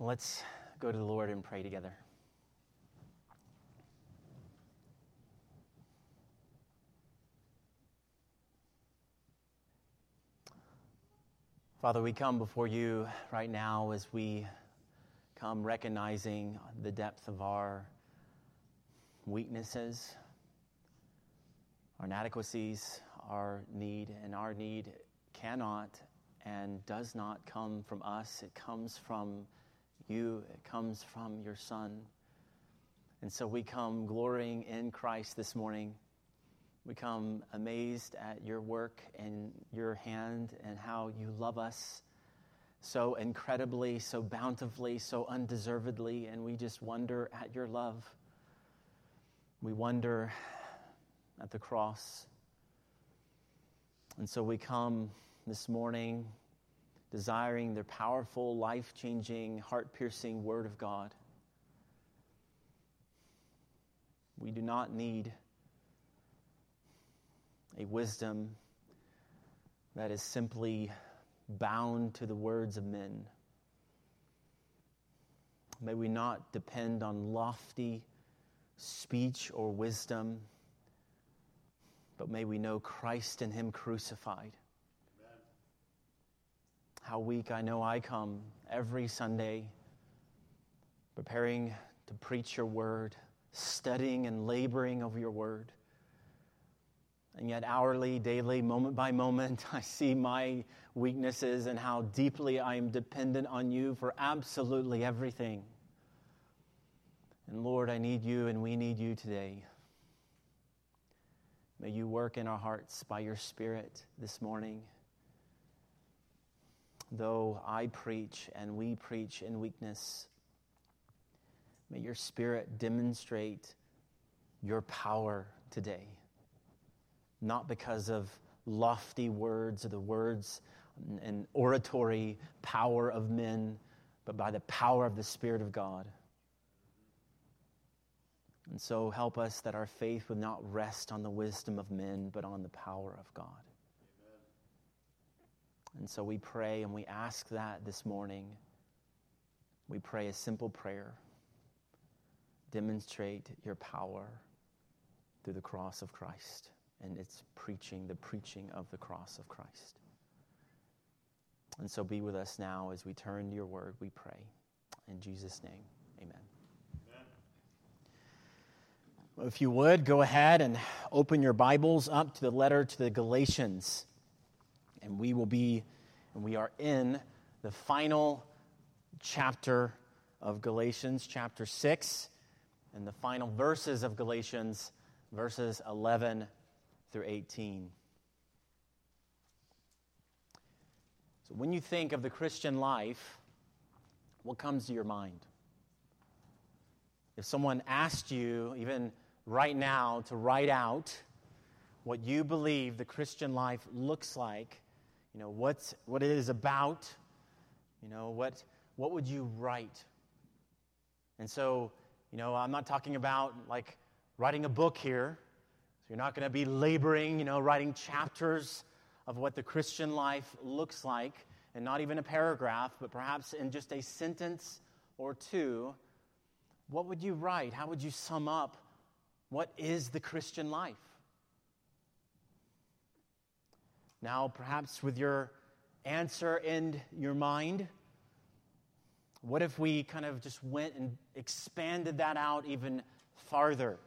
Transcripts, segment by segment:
Let's go to the Lord and pray together. Father, we come before you right now as we come recognizing the depth of our weaknesses, our inadequacies, our need, and our need cannot and does not come from us. It comes from you, it comes from your Son. And so we come glorying in Christ this morning. We come amazed at your work and your hand and how you love us so incredibly, so bountifully, so undeservedly, and we just wonder at your love. We wonder at the cross. And so we come this morning desiring their powerful, life changing, heart piercing Word of God. We do not need a wisdom that is simply bound to the words of men. May we not depend on lofty speech or wisdom, but may we know Christ and Him crucified. How weak I know I come every Sunday, preparing to preach your word, studying and laboring over your word. And yet, hourly, daily, moment by moment, I see my weaknesses and how deeply I am dependent on you for absolutely everything. And Lord, I need you and we need you today. May you work in our hearts by your Spirit this morning. Though I preach and we preach in weakness, may your Spirit demonstrate your power today not because of lofty words or the words and oratory power of men, but by the power of the Spirit of God. And so help us that our faith would not rest on the wisdom of men, but on the power of God. And so we pray and we ask that this morning. We pray a simple prayer demonstrate your power through the cross of Christ and it's preaching the preaching of the cross of Christ. And so be with us now as we turn to your word, we pray. In Jesus' name, amen. amen. If you would, go ahead and open your Bibles up to the letter to the Galatians. And we will be, and we are in the final chapter of Galatians, chapter 6, and the final verses of Galatians, verses 11 through 18. So, when you think of the Christian life, what comes to your mind? If someone asked you, even right now, to write out what you believe the Christian life looks like, you know, what's, what it is about, you know, what, what would you write? And so, you know, I'm not talking about like writing a book here. So you're not going to be laboring, you know, writing chapters of what the Christian life looks like, and not even a paragraph, but perhaps in just a sentence or two. What would you write? How would you sum up what is the Christian life? Now, perhaps with your answer in your mind, what if we kind of just went and expanded that out even farther?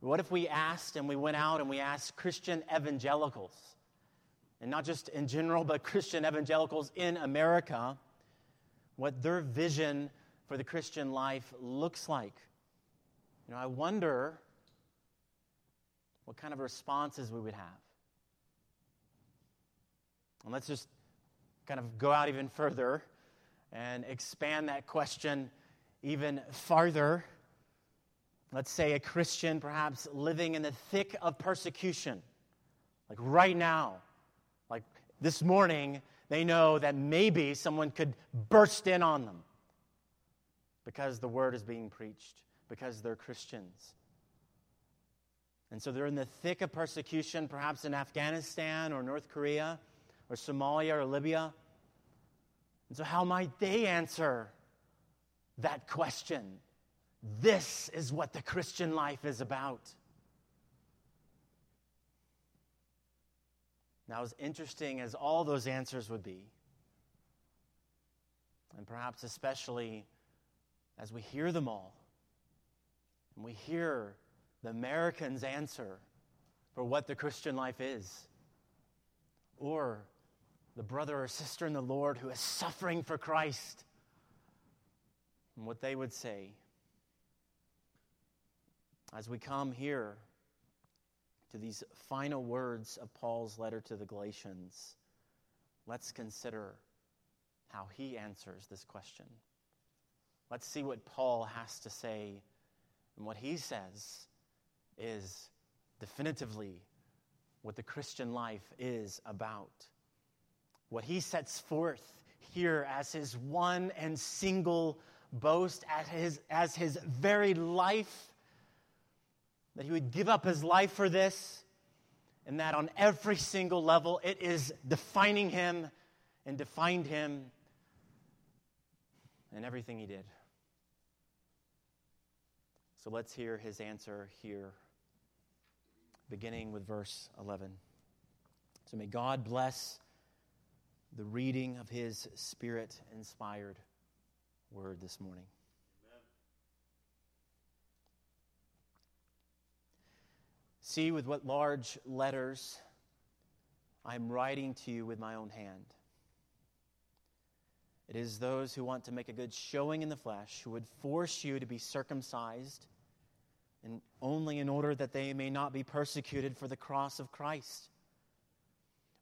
What if we asked and we went out and we asked Christian evangelicals, and not just in general, but Christian evangelicals in America, what their vision for the Christian life looks like? You know, I wonder what kind of responses we would have. And let's just kind of go out even further and expand that question even farther let's say a Christian perhaps living in the thick of persecution, like right now, like this morning, they know that maybe someone could burst in on them because the word is being preached, because they're Christians. And so they're in the thick of persecution, perhaps in Afghanistan or North Korea or Somalia or Libya. And so, how might they answer that question. This is what the Christian life is about. Now, as interesting as all those answers would be, and perhaps especially as we hear them all, and we hear the American's answer for what the Christian life is, or the brother or sister in the Lord who is suffering for Christ, and what they would say as we come here to these final words of Paul's letter to the Galatians, let's consider how he answers this question. Let's see what Paul has to say. And what he says is definitively what the Christian life is about. What he sets forth here as his one and single boast, as his, as his very life that he would give up his life for this, and that on every single level it is defining him and defined him and everything he did. So let's hear his answer here, beginning with verse 11. So may God bless the reading of his spirit inspired word this morning. See with what large letters I am writing to you with my own hand. It is those who want to make a good showing in the flesh who would force you to be circumcised and only in order that they may not be persecuted for the cross of Christ.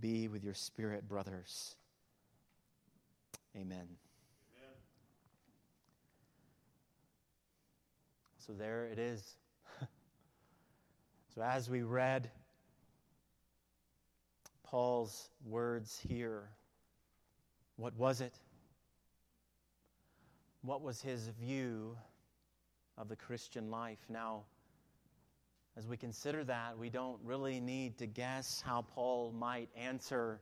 be with your spirit, brothers. Amen. So there it is. so as we read, Paul's words here. What was it? What was his view of the Christian life? Now, as we consider that, we don't really need to guess how Paul might answer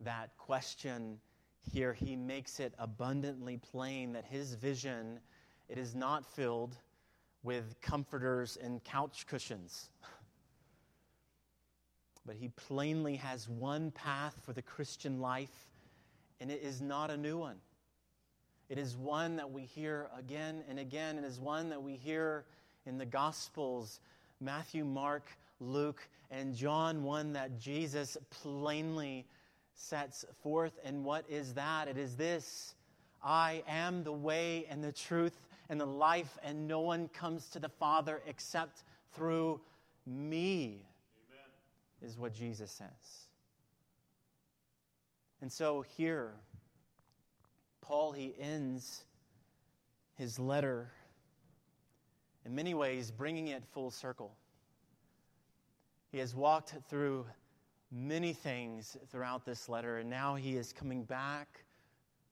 that question here. He makes it abundantly plain that his vision it is not filled with comforters and couch cushions. But he plainly has one path for the Christian life, and it is not a new one. It is one that we hear again and again. It is one that we hear in the Gospels Matthew, Mark, Luke, and John, one that Jesus plainly sets forth. And what is that? It is this I am the way and the truth and the life, and no one comes to the Father except through me is what Jesus says. And so here, Paul, he ends his letter in many ways bringing it full circle. He has walked through many things throughout this letter, and now he is coming back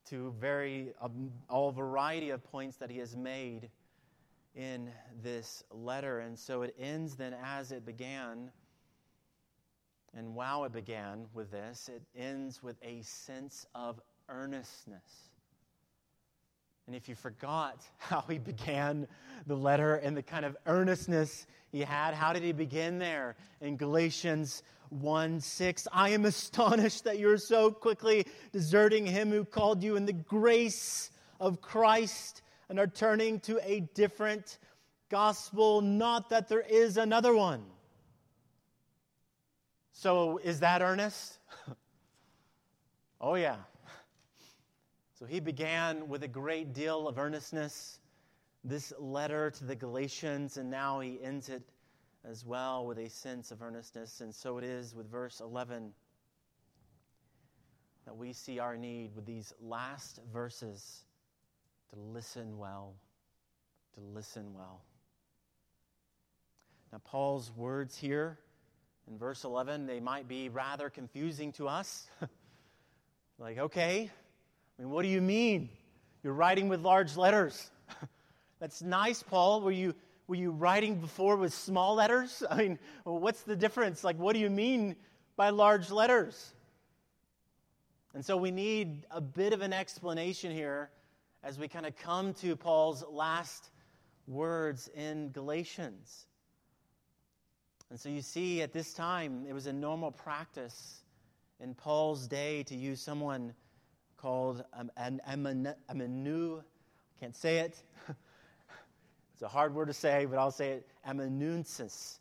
to very um, all variety of points that he has made in this letter. And so it ends then as it began and wow, it began with this, it ends with a sense of earnestness. And if you forgot how he began the letter and the kind of earnestness he had, how did he begin there? In Galatians 1 6, I am astonished that you're so quickly deserting him who called you in the grace of Christ and are turning to a different gospel, not that there is another one. So, is that earnest? oh, yeah. So, he began with a great deal of earnestness this letter to the Galatians, and now he ends it as well with a sense of earnestness. And so it is with verse 11 that we see our need with these last verses to listen well, to listen well. Now, Paul's words here in verse 11, they might be rather confusing to us. like, okay, I mean, what do you mean? You're writing with large letters. That's nice, Paul. Were you, were you writing before with small letters? I mean, what's the difference? Like, what do you mean by large letters? And so we need a bit of an explanation here as we kind of come to Paul's last words in Galatians. And so you see, at this time, it was a normal practice in Paul's day to use someone called um, an amenu. I can't say it. it's a hard word to say, but I'll say it amanuensis.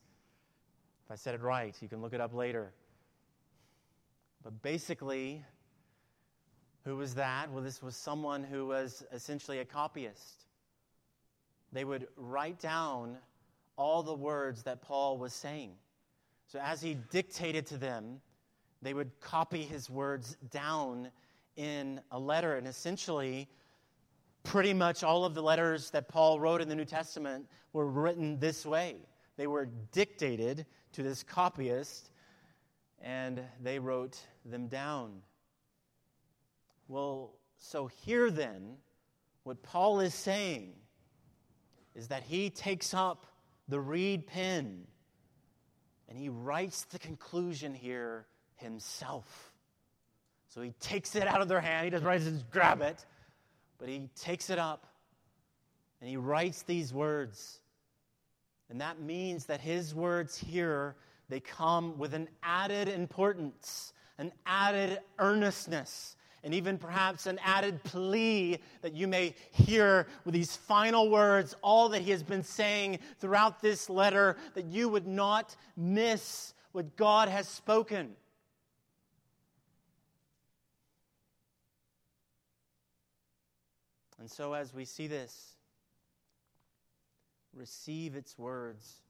If I said it right, you can look it up later. But basically, who was that? Well, this was someone who was essentially a copyist. They would write down all the words that Paul was saying. So as he dictated to them, they would copy his words down a letter. And essentially, pretty much all of the letters that Paul wrote in the New Testament were written this way. They were dictated to this copyist, and they wrote them down. Well, so here then, what Paul is saying is that he takes up the reed pen and he writes the conclusion here himself. So he takes it out of their hand. He doesn't it, just grab it. But he takes it up and he writes these words. And that means that his words here, they come with an added importance, an added earnestness, and even perhaps an added plea that you may hear with these final words, all that he has been saying throughout this letter, that you would not miss what God has spoken. And so, as we see this, receive its words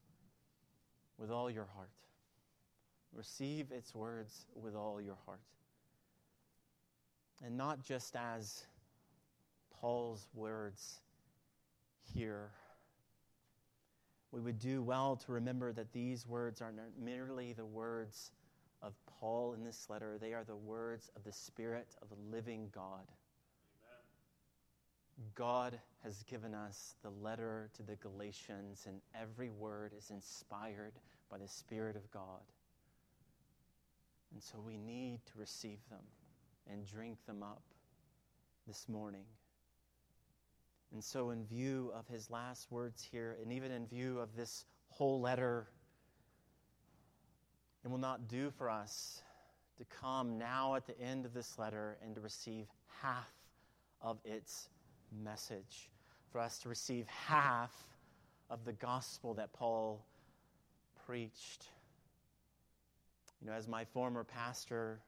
with all your heart. Receive its words with all your heart and not just as Paul's words here. We would do well to remember that these words are not merely the words of Paul in this letter, they are the words of the Spirit of the living God. God has given us the letter to the Galatians, and every word is inspired by the Spirit of God. And so we need to receive them and drink them up this morning. And so, in view of his last words here, and even in view of this whole letter, it will not do for us to come now at the end of this letter and to receive half of its message, for us to receive half of the gospel that Paul preached. You know, as my former pastor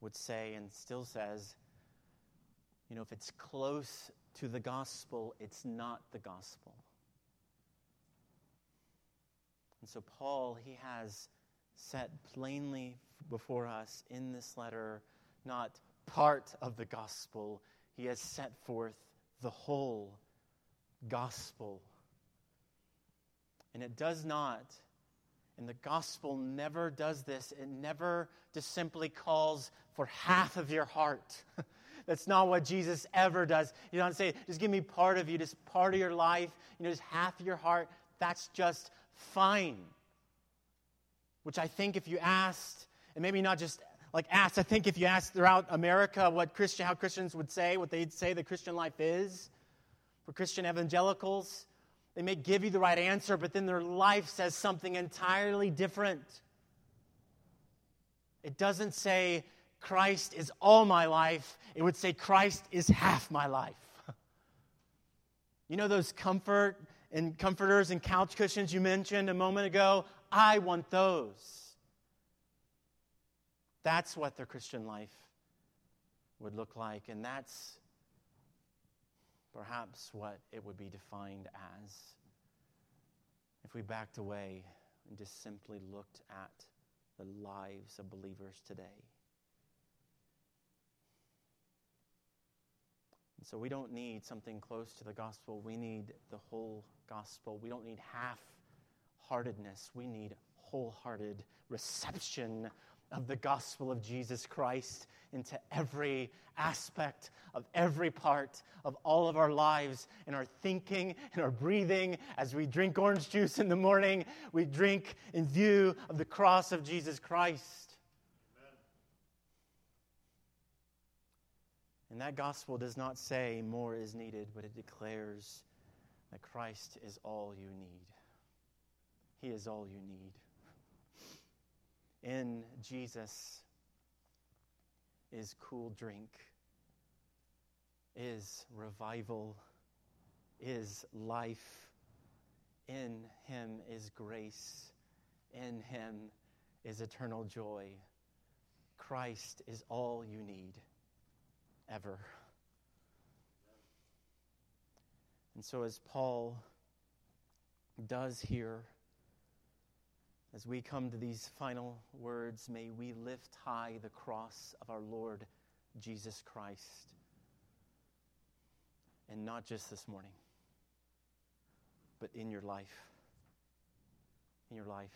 would say and still says, you know, if it's close to the gospel, it's not the gospel. And so, Paul, he has set plainly before us in this letter not part of the gospel, he has set forth the whole gospel. And it does not and the gospel never does this. It never just simply calls for half of your heart. That's not what Jesus ever does. You don't say, just give me part of you, just part of your life, you know, just half of your heart. That's just fine. Which I think if you asked, and maybe not just like asked, I think if you asked throughout America what Christian, how Christians would say, what they'd say the Christian life is, for Christian evangelicals, they may give you the right answer, but then their life says something entirely different. It doesn't say, Christ is all my life. It would say, Christ is half my life. You know those comfort and comforters and couch cushions you mentioned a moment ago? I want those. That's what their Christian life would look like, and that's perhaps what it would be defined as if we backed away and just simply looked at the lives of believers today. And so we don't need something close to the gospel. We need the whole gospel. We don't need half heartedness. We need wholehearted reception of the gospel of Jesus Christ into every aspect of every part of all of our lives in our thinking and our breathing. As we drink orange juice in the morning, we drink in view of the cross of Jesus Christ. And that gospel does not say more is needed, but it declares that Christ is all you need. He is all you need. In Jesus is cool drink, is revival, is life. In Him is grace. In Him is eternal joy. Christ is all you need ever. And so, as Paul does here, as we come to these final words, may we lift high the cross of our Lord Jesus Christ. And not just this morning, but in your life. In your life.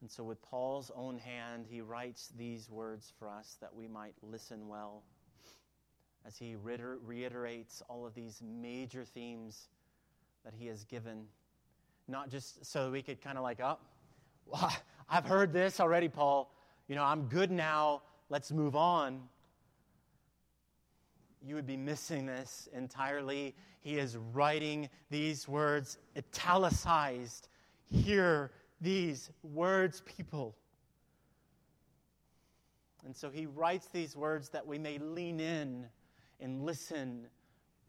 And so, with Paul's own hand, he writes these words for us that we might listen well as he reiterates all of these major themes that he has given. Not just so we could kind of like, oh, well, I've heard this already, Paul. You know, I'm good now. Let's move on. You would be missing this entirely. He is writing these words italicized here these words, people. And so he writes these words that we may lean in and listen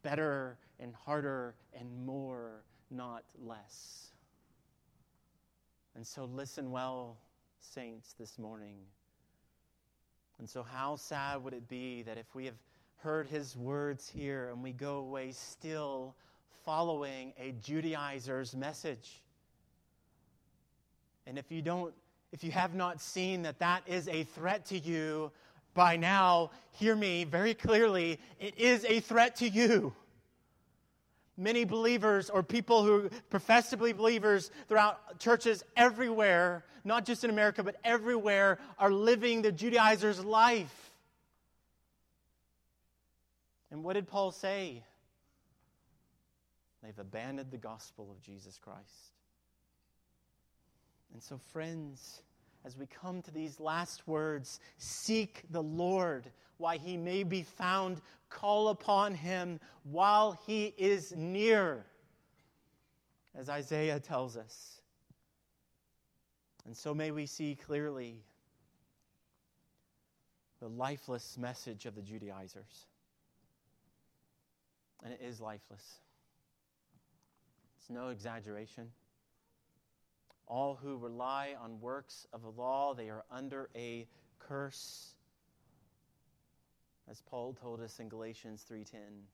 better and harder and more, not less. And so listen well, saints, this morning. And so, how sad would it be that if we have heard his words here and we go away still following a Judaizer's message? And if you don't, if you have not seen that that is a threat to you, by now, hear me very clearly, it is a threat to you. Many believers or people who profess to be believers throughout churches everywhere, not just in America, but everywhere, are living the Judaizer's life. And what did Paul say? They've abandoned the gospel of Jesus Christ. And so, friends, as we come to these last words, seek the Lord while he may be found, call upon him while he is near, as Isaiah tells us. And so may we see clearly the lifeless message of the Judaizers. And it is lifeless. It's no exaggeration. All who rely on works of the law, they are under a curse. As Paul told us in Galatians 3:10.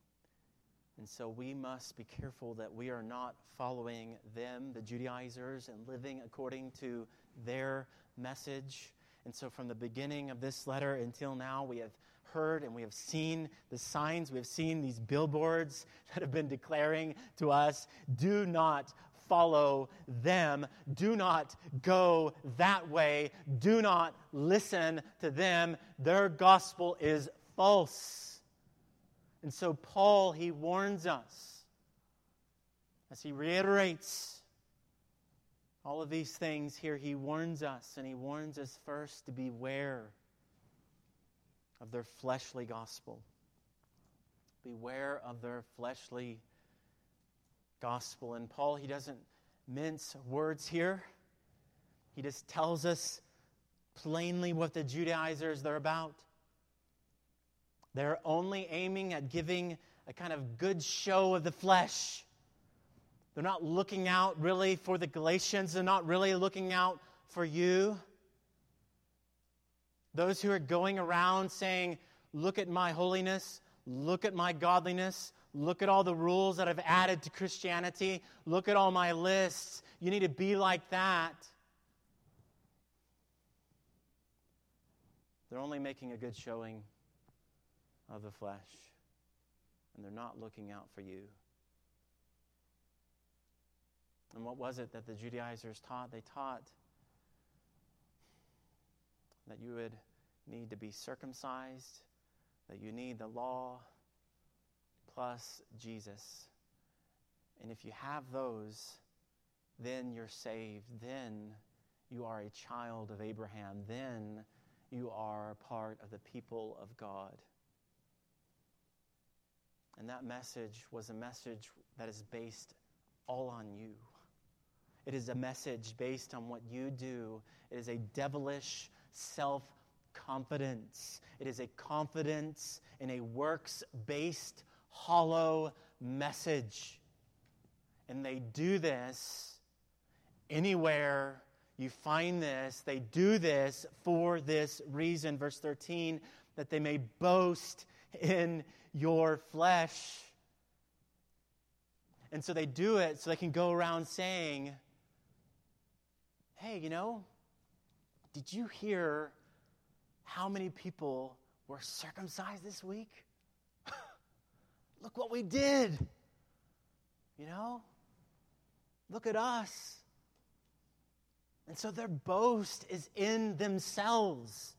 And so we must be careful that we are not following them, the Judaizers, and living according to their message. And so from the beginning of this letter until now, we have heard and we have seen the signs, we have seen these billboards that have been declaring to us do not follow them. Do not go that way. Do not listen to them. Their gospel is false. And so, Paul, he warns us as he reiterates all of these things here. He warns us, and he warns us first to beware of their fleshly gospel. Beware of their fleshly gospel. And Paul, he doesn't mince words here. He just tells us plainly what the Judaizers they're about. They're only aiming at giving a kind of good show of the flesh. They're not looking out really for the Galatians, they're not really looking out for you. Those who are going around saying, Look at my holiness, look at my godliness, look at all the rules that I've added to Christianity, look at all my lists. You need to be like that. They're only making a good showing of the flesh, and they're not looking out for you. And what was it that the Judaizers taught? They taught that you would need to be circumcised, that you need the law plus Jesus. And if you have those, then you're saved. Then you are a child of Abraham. Then you are part of the people of God. And that message was a message that is based all on you. It is a message based on what you do. It is a devilish self confidence. It is a confidence in a works based, hollow message. And they do this anywhere you find this. They do this for this reason. Verse 13, that they may boast in your flesh. And so they do it so they can go around saying, hey, you know, did you hear how many people were circumcised this week? Look what we did. You know? Look at us. And so their boast is in themselves.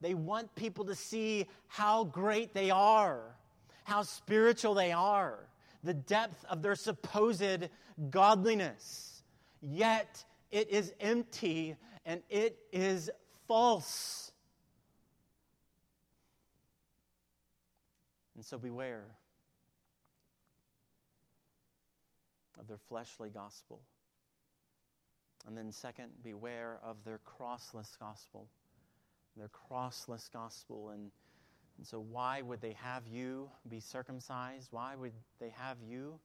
They want people to see how great they are, how spiritual they are, the depth of their supposed godliness. Yet it is empty and it is false. And so beware of their fleshly gospel. And then, second, beware of their crossless gospel. Their crossless gospel. And, and so, why would they have you be circumcised? Why would they have you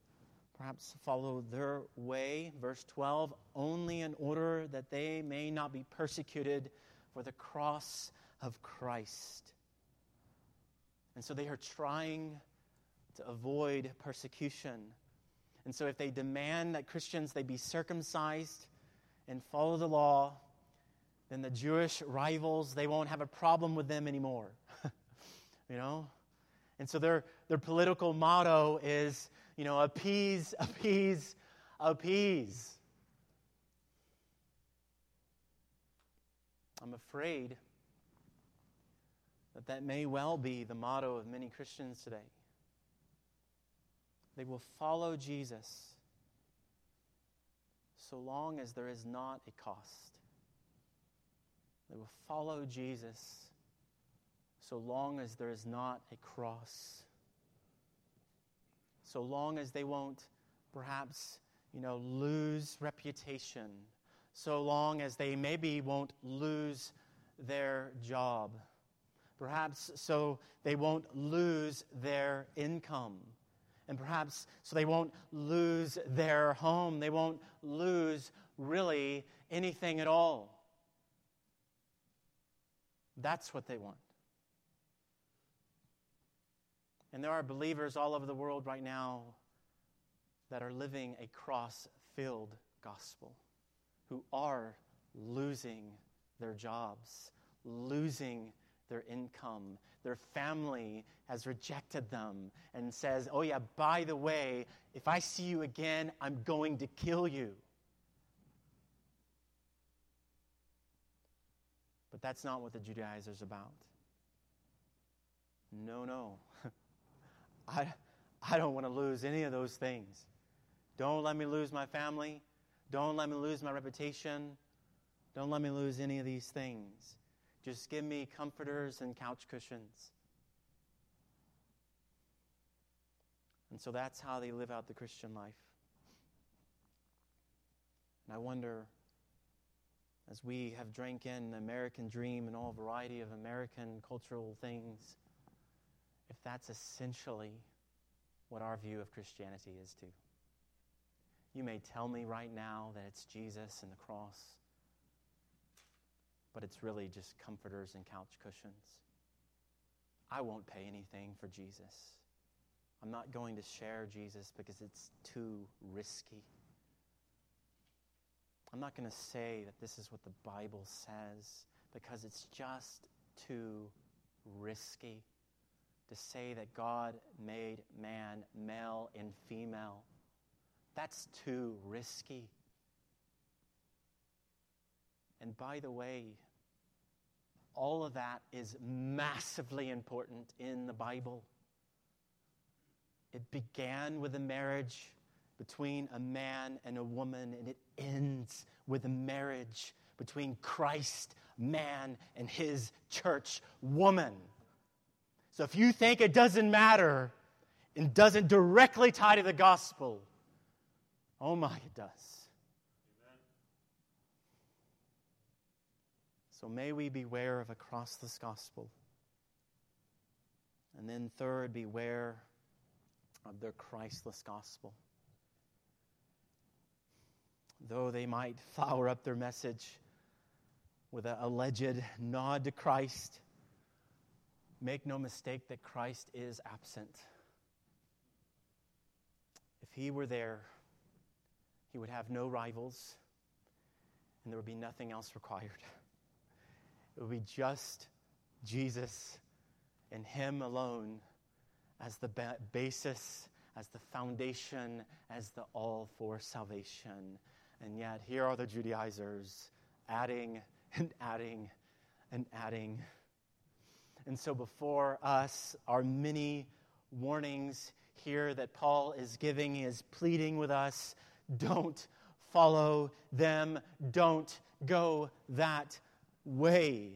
perhaps follow their way? Verse 12 only in order that they may not be persecuted for the cross of Christ. And so, they are trying to avoid persecution. And so, if they demand that Christians they be circumcised, and follow the law, then the Jewish rivals, they won't have a problem with them anymore. you know? And so their, their political motto is, you know, appease, appease, appease. I'm afraid that that may well be the motto of many Christians today. They will follow Jesus so long as there is not a cost. They will follow Jesus so long as there is not a cross. So long as they won't perhaps, you know, lose reputation. So long as they maybe won't lose their job. Perhaps so they won't lose their income and perhaps so they won't lose their home. They won't lose really anything at all. That's what they want. And there are believers all over the world right now that are living a cross filled gospel, who are losing their jobs, losing their income. Their family has rejected them and says, Oh, yeah, by the way, if I see you again, I'm going to kill you. But that's not what the Judaizers about. No, no. I, I don't want to lose any of those things. Don't let me lose my family. Don't let me lose my reputation. Don't let me lose any of these things. Just give me comforters and couch cushions. And so that's how they live out the Christian life. And I wonder, as we have drank in the American dream and all variety of American cultural things, if that's essentially what our view of Christianity is, too. You may tell me right now that it's Jesus and the cross, but it's really just comforters and couch cushions. I won't pay anything for Jesus. I'm not going to share Jesus because it's too risky. I'm not going to say that this is what the Bible says because it's just too risky to say that God made man male and female. That's too risky. And by the way, all of that is massively important in the Bible. It began with a marriage between a man and a woman, and it ends with a marriage between Christ, man, and his church, woman. So if you think it doesn't matter and doesn't directly tie to the gospel, oh my, it does. Amen. So may we beware of a crossless gospel. And then, third, beware of their Christless gospel. Though they might flower up their message with an alleged nod to Christ, make no mistake that Christ is absent. If he were there, he would have no rivals, and there would be nothing else required. It would be just Jesus and him alone as the ba- basis, as the foundation, as the all for salvation. And yet, here are the Judaizers adding and adding and adding. And so, before us are many warnings here that Paul is giving. He is pleading with us don't follow them, don't go that way.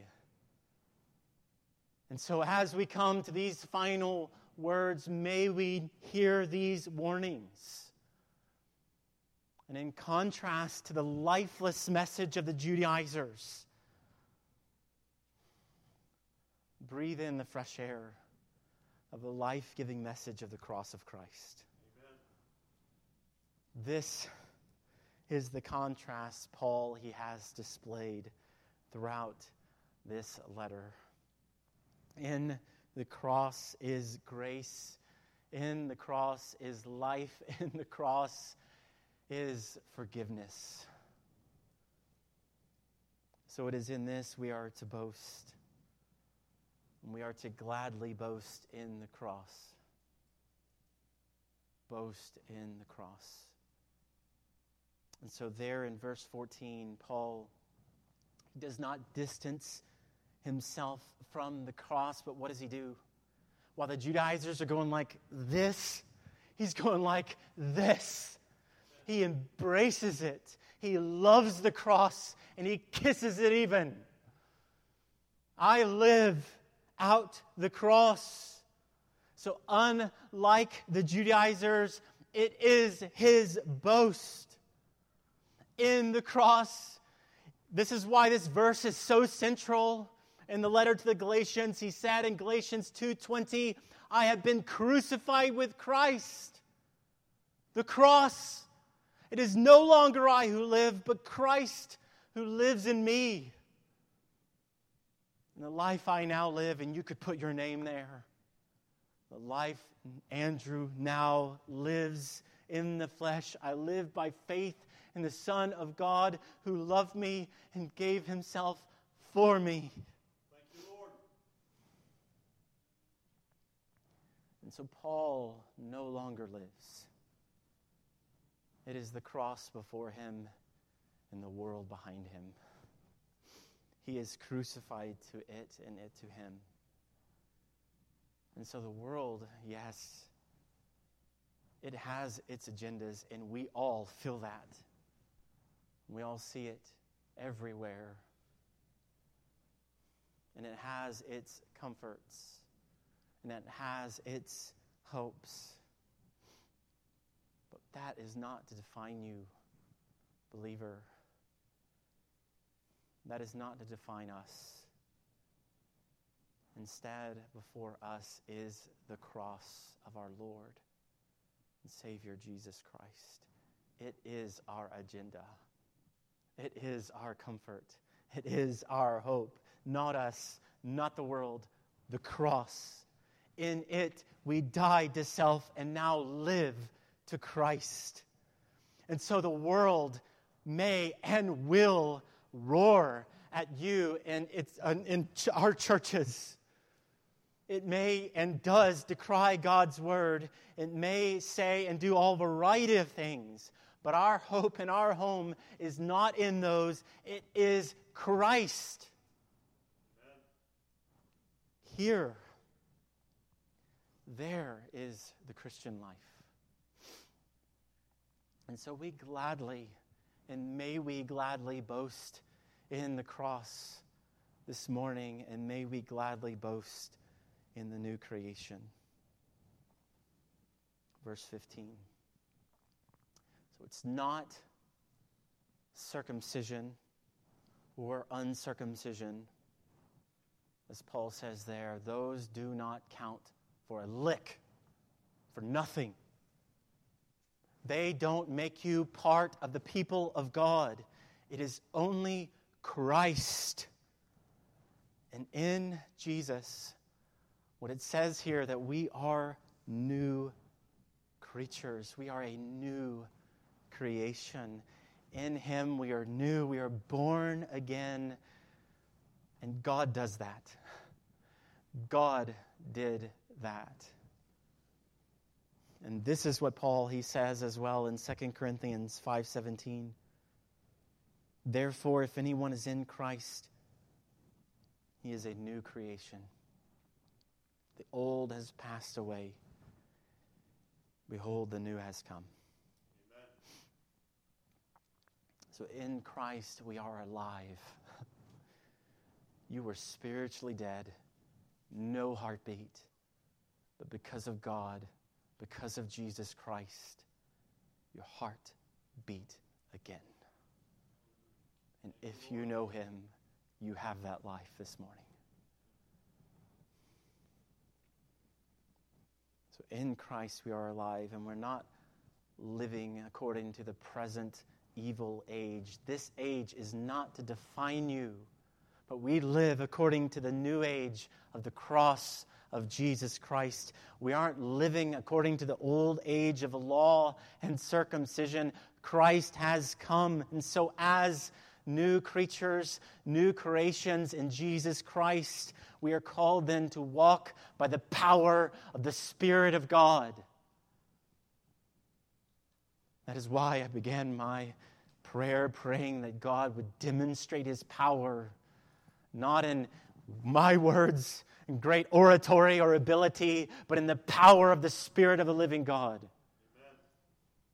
And so, as we come to these final words, may we hear these warnings. And in contrast to the lifeless message of the Judaizers, breathe in the fresh air of the life giving message of the cross of Christ. Amen. This is the contrast Paul he has displayed throughout this letter. In the cross is grace. In the cross is life. In the cross is forgiveness. So it is in this we are to boast. And we are to gladly boast in the cross. Boast in the cross. And so, there in verse 14, Paul does not distance himself from the cross, but what does he do? While the Judaizers are going like this, he's going like this. He embraces it. He loves the cross and he kisses it even. I live out the cross. So, unlike the Judaizers, it is his boast in the cross. This is why this verse is so central in the letter to the Galatians, he said in Galatians 2:20, I have been crucified with Christ. The cross. It is no longer I who live, but Christ who lives in me. And the life I now live, and you could put your name there. The life Andrew now lives in the flesh. I live by faith in the Son of God who loved me and gave himself for me. And so Paul no longer lives. It is the cross before him and the world behind him. He is crucified to it and it to him. And so the world, yes, it has its agendas, and we all feel that. We all see it everywhere. And it has its comforts and it has its hopes. But that is not to define you, believer. That is not to define us. Instead, before us is the cross of our Lord. and Savior Jesus Christ. It is our agenda. It is our comfort. It is our hope. Not us, not the world, the cross. In it, we died to self and now live to Christ. And so the world may and will roar at you in, its, in our churches. It may and does decry God's word. It may say and do all variety of things. But our hope and our home is not in those, it is Christ. Amen. Here, there is the Christian life. And so we gladly, and may we gladly boast in the cross this morning, and may we gladly boast in the new creation. Verse 15. It's not circumcision or uncircumcision. As Paul says there, those do not count for a lick, for nothing. They don't make you part of the people of God. It is only Christ. And in Jesus, what it says here that we are new creatures. We are a new creation. In Him, we are new. We are born again. And God does that. God did that. And this is what Paul he says as well in 2 Corinthians 5:17. Therefore if anyone is in Christ he is a new creation. The old has passed away. Behold, the new has come. Amen. So in Christ, we are alive. you were spiritually dead, no heartbeat. But because of God, because of Jesus Christ, your heart beat again. And if you know Him, you have that life this morning. So in Christ we are alive and we're not living according to the present evil age. This age is not to define you, but we live according to the new age of the cross of Jesus Christ. We aren't living according to the old age of law and circumcision. Christ has come. And so, as new creatures, new creations in Jesus Christ, we are called then to walk by the power of the Spirit of God. That is why I began my prayer praying that God would demonstrate his power, not in my words and great oratory or ability, but in the power of the Spirit of the living God. Amen.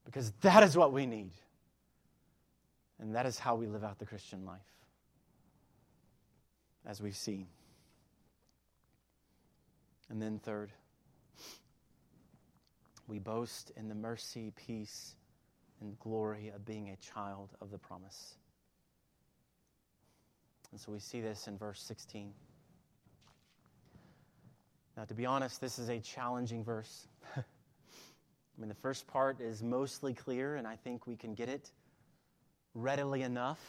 Because that is what we need. And that is how we live out the Christian life, as we've seen. And then, third, we boast in the mercy, peace, and glory of being a child of the promise. And so we see this in verse 16. Now, to be honest, this is a challenging verse. I mean, the first part is mostly clear, and I think we can get it readily enough.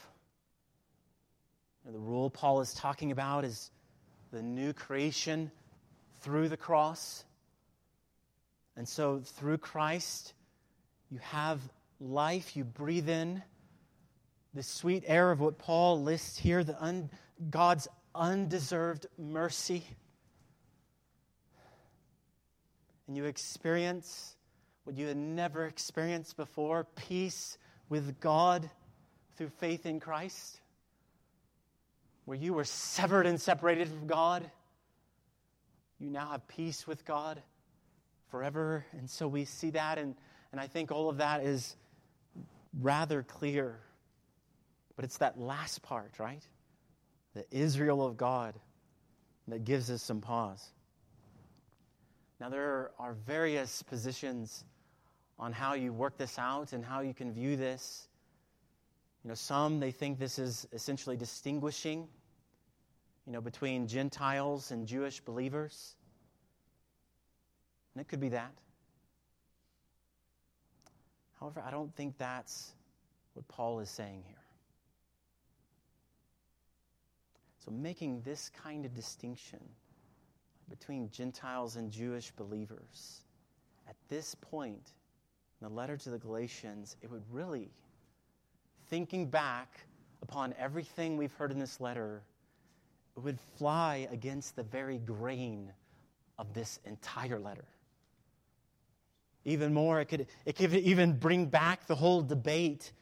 the rule Paul is talking about is the new creation through the cross. And so, through Christ, you have life, you breathe in the sweet air of what Paul lists here the un, God's undeserved mercy. And you experience what you had never experienced before peace with God through faith in Christ, where you were severed and separated from God you now have peace with God forever. And so we see that, and, and I think all of that is rather clear. But it's that last part, right? The Israel of God that gives us some pause. Now, there are various positions on how you work this out and how you can view this. You know, some they think this is essentially distinguishing you know, between Gentiles and Jewish believers. And it could be that. However, I don't think that's what Paul is saying here. So, making this kind of distinction between Gentiles and Jewish believers at this point in the letter to the Galatians, it would really, thinking back upon everything we've heard in this letter, it would fly against the very grain of this entire letter. Even more, it could, it could even bring back the whole debate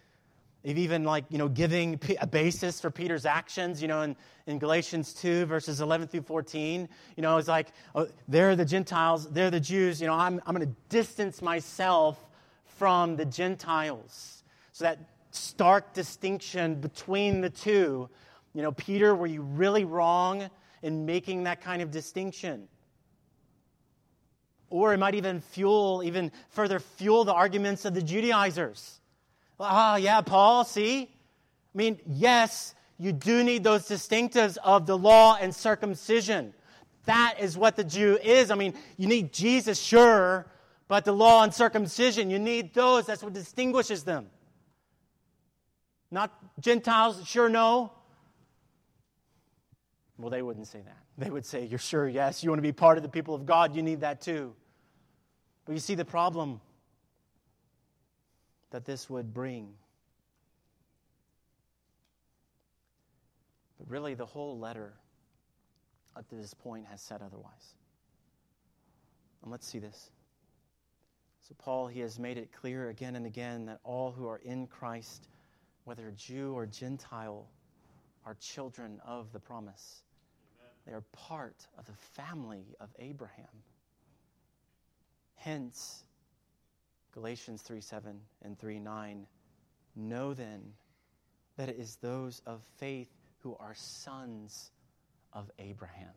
of even like, you know, giving a basis for Peter's actions, you know, in, in Galatians 2, verses 11 through 14. You know, it's like, oh, they're the Gentiles, they're the Jews. You know, I'm, I'm going to distance myself from the Gentiles. So that stark distinction between the two. You know, Peter, were you really wrong in making that kind of distinction? Or it might even fuel, even further fuel the arguments of the Judaizers. Ah, oh, yeah, Paul, see? I mean, yes, you do need those distinctives of the law and circumcision. That is what the Jew is. I mean, you need Jesus, sure, but the law and circumcision, you need those. That's what distinguishes them. Not Gentiles, sure, no. Well, they wouldn't say that. They would say, You're sure, yes, you want to be part of the people of God, you need that too. But you see the problem that this would bring. But really, the whole letter up to this point has said otherwise. And let's see this. So, Paul, he has made it clear again and again that all who are in Christ, whether Jew or Gentile, are children of the promise. They are part of the family of Abraham. Hence, Galatians 3 7 and 3 9. Know then that it is those of faith who are sons of Abraham,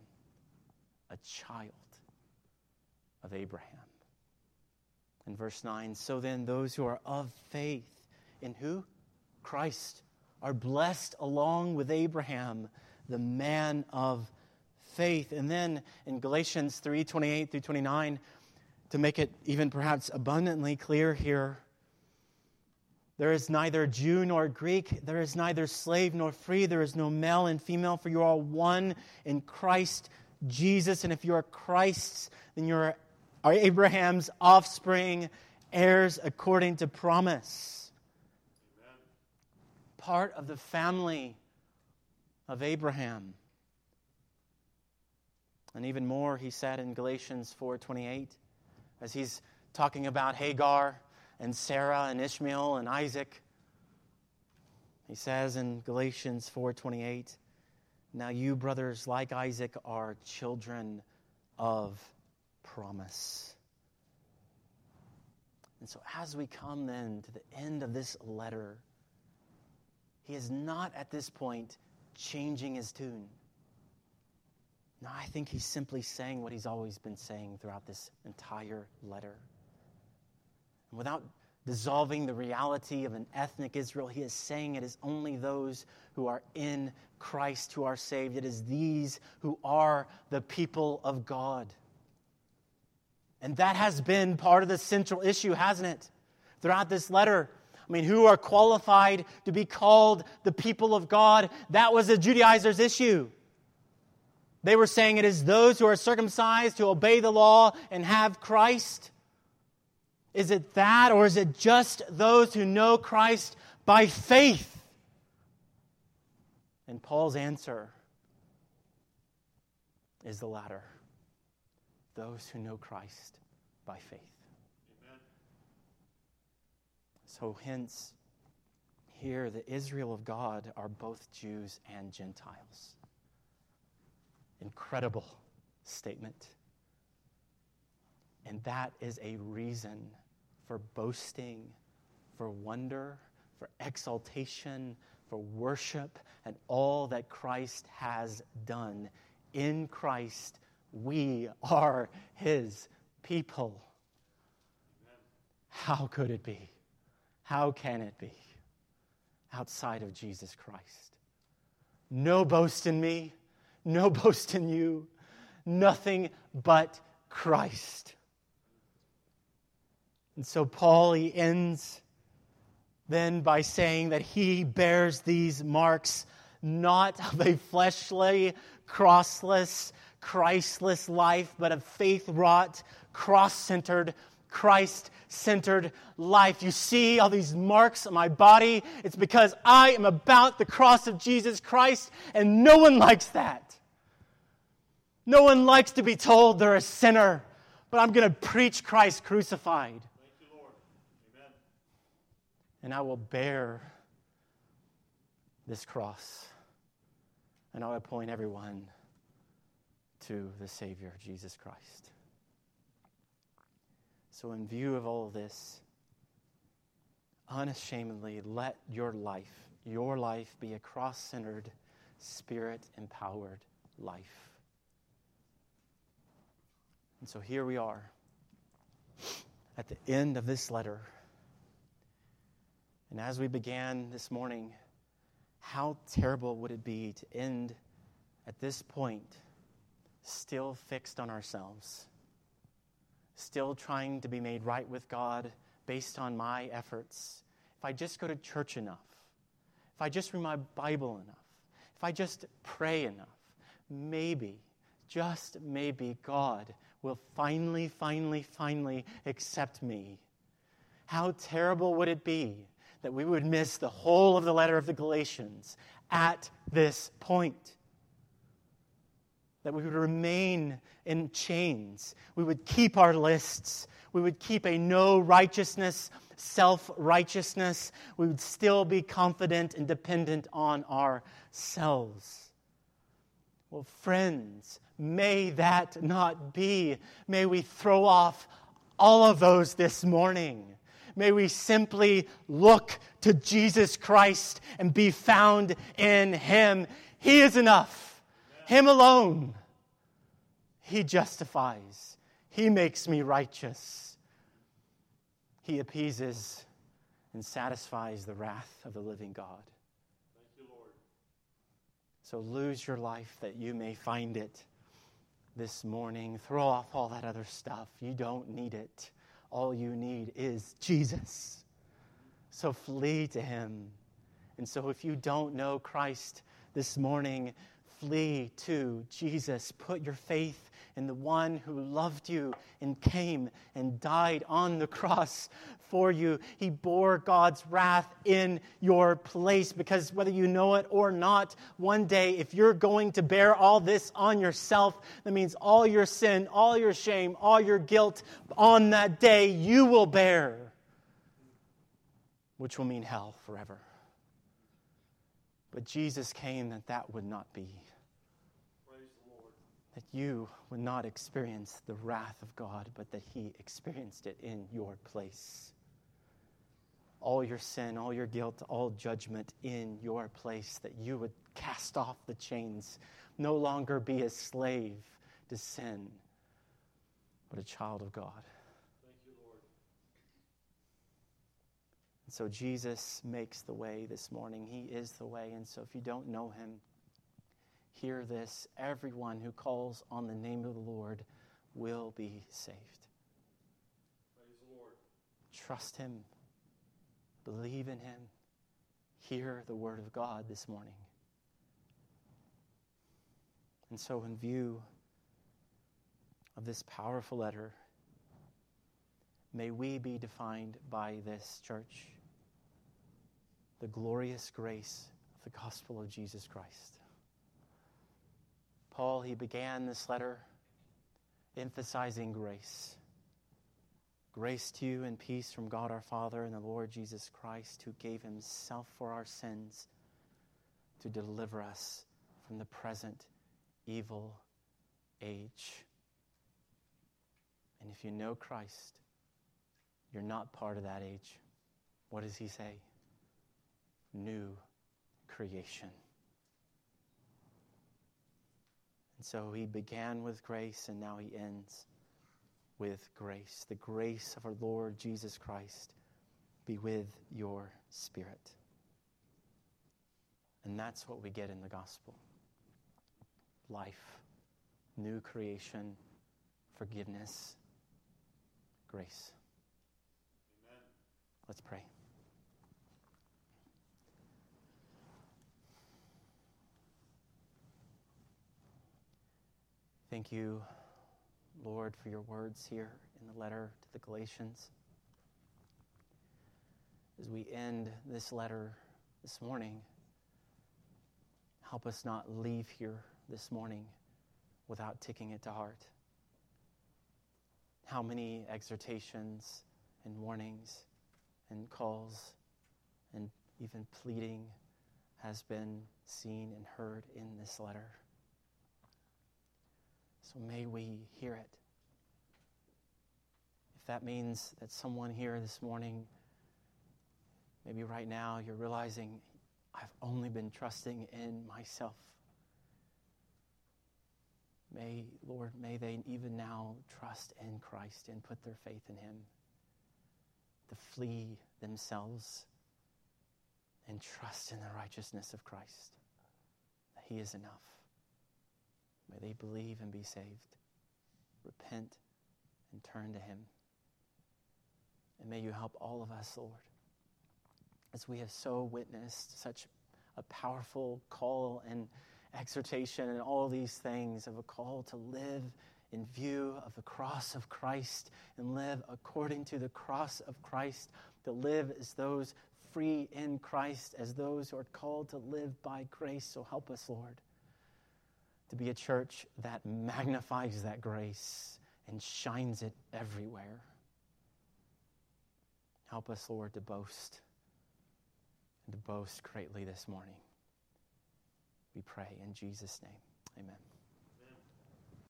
a child of Abraham. In verse 9, so then those who are of faith in who? Christ are blessed along with Abraham, the man of faith. And then in Galatians 3 28 through 29, to make it even perhaps abundantly clear here, there is neither Jew nor Greek, there is neither slave nor free, there is no male and female, for you are all one in Christ Jesus. And if you are Christ's, then you are Abraham's offspring, heirs according to promise. Amen. Part of the family of Abraham. And even more, he said in Galatians 4:28, as he's talking about Hagar and Sarah and Ishmael and Isaac. He says in Galatians 4:28, "Now you brothers like Isaac are children of promise." And so as we come then to the end of this letter, he is not at this point changing his tune. No, I think he's simply saying what he's always been saying throughout this entire letter. And without dissolving the reality of an ethnic Israel, he is saying it is only those who are in Christ who are saved. It is these who are the people of God. And that has been part of the central issue, hasn't it? Throughout this letter. I mean, who are qualified to be called the people of God? That was the Judaizers' issue. They were saying it is those who are circumcised who obey the law and have Christ. Is it that, or is it just those who know Christ by faith? And Paul's answer is the latter those who know Christ by faith. Amen. So, hence, here the Israel of God are both Jews and Gentiles incredible statement. And that is a reason for boasting, for wonder, for exaltation, for worship, and all that Christ has done. In Christ, we are his people. How could it be? How can it be outside of Jesus Christ? No boast in me, no boast in you, nothing but Christ. And so Paul, he ends then by saying that he bears these marks not of a fleshly, crossless, Christless life, but of faith wrought, cross centered, Christ centered life. You see all these marks on my body. It's because I am about the cross of Jesus Christ, and no one likes that. No one likes to be told they're a sinner, but I'm going to preach Christ crucified. You, and I will bear this cross, and I will point everyone to the Savior, Jesus Christ. So, in view of all of this, unashamedly let your life, your life, be a cross centered, spirit empowered life. And so here we are at the end of this letter. And as we began this morning, how terrible would it be to end at this point still fixed on ourselves? Still trying to be made right with God based on my efforts, if I just go to church enough, if I just read my Bible enough, if I just pray enough, maybe, just maybe, God will finally, finally, finally accept me. How terrible would it be that we would miss the whole of the letter of the Galatians at this point? That we would remain in chains. We would keep our lists. We would keep a no righteousness, self righteousness. We would still be confident and dependent on ourselves. Well, friends, may that not be. May we throw off all of those this morning. May we simply look to Jesus Christ and be found in Him. He is enough. Him alone. He justifies. He makes me righteous. He appeases and satisfies the wrath of the living God. You, so lose your life that you may find it this morning. Throw off all that other stuff. You don't need it. All you need is Jesus. So flee to him. And so if you don't know Christ this morning, flee to Jesus. Put your faith in the one who loved you and came and died on the cross for you. He bore God's wrath in your place because whether you know it or not, one day, if you're going to bear all this on yourself, that means all your sin, all your shame, all your guilt on that day you will bear, which will mean hell forever. But Jesus came that that would not be that you would not experience the wrath of God, but that He experienced it in your place. All your sin, all your guilt, all judgment in your place, that you would cast off the chains, no longer be a slave to sin, but a child of God. Thank you, Lord. And so Jesus makes the way this morning. He is the way. And so if you don't know Him, Hear this everyone who calls on the name of the Lord will be saved. Praise the Lord. Trust Him, believe in Him, hear the Word of God this morning. And so, in view of this powerful letter, may we be defined by this church the glorious grace of the gospel of Jesus Christ. Paul, he began this letter emphasizing grace. Grace to you and peace from God our Father and the Lord Jesus Christ, who gave himself for our sins to deliver us from the present evil age. And if you know Christ, you're not part of that age. What does he say? New creation. And so he began with grace and now he ends with grace. The grace of our Lord Jesus Christ be with your spirit. And that's what we get in the gospel life, new creation, forgiveness, grace. Amen. Let's pray. Thank you, Lord, for your words here in the letter to the Galatians. As we end this letter this morning, help us not leave here this morning without taking it to heart. How many exhortations and warnings and calls and even pleading has been seen and heard in this letter. So may we hear it. If that means that someone here this morning, maybe right now, you're realizing, I've only been trusting in myself. May, Lord, may they even now trust in Christ and put their faith in Him to flee themselves and trust in the righteousness of Christ, that He is enough. May they believe and be saved, repent and turn to Him. And may you help all of us, Lord, as we have so witnessed such a powerful call and exhortation and all these things of a call to live in view of the cross of Christ and live according to the cross of Christ, to live as those free in Christ, as those who are called to live by grace. So help us, Lord, to be a church that magnifies that grace and shines it everywhere. Help us, Lord, to boast and to boast greatly this morning. We pray in Jesus' name. Amen.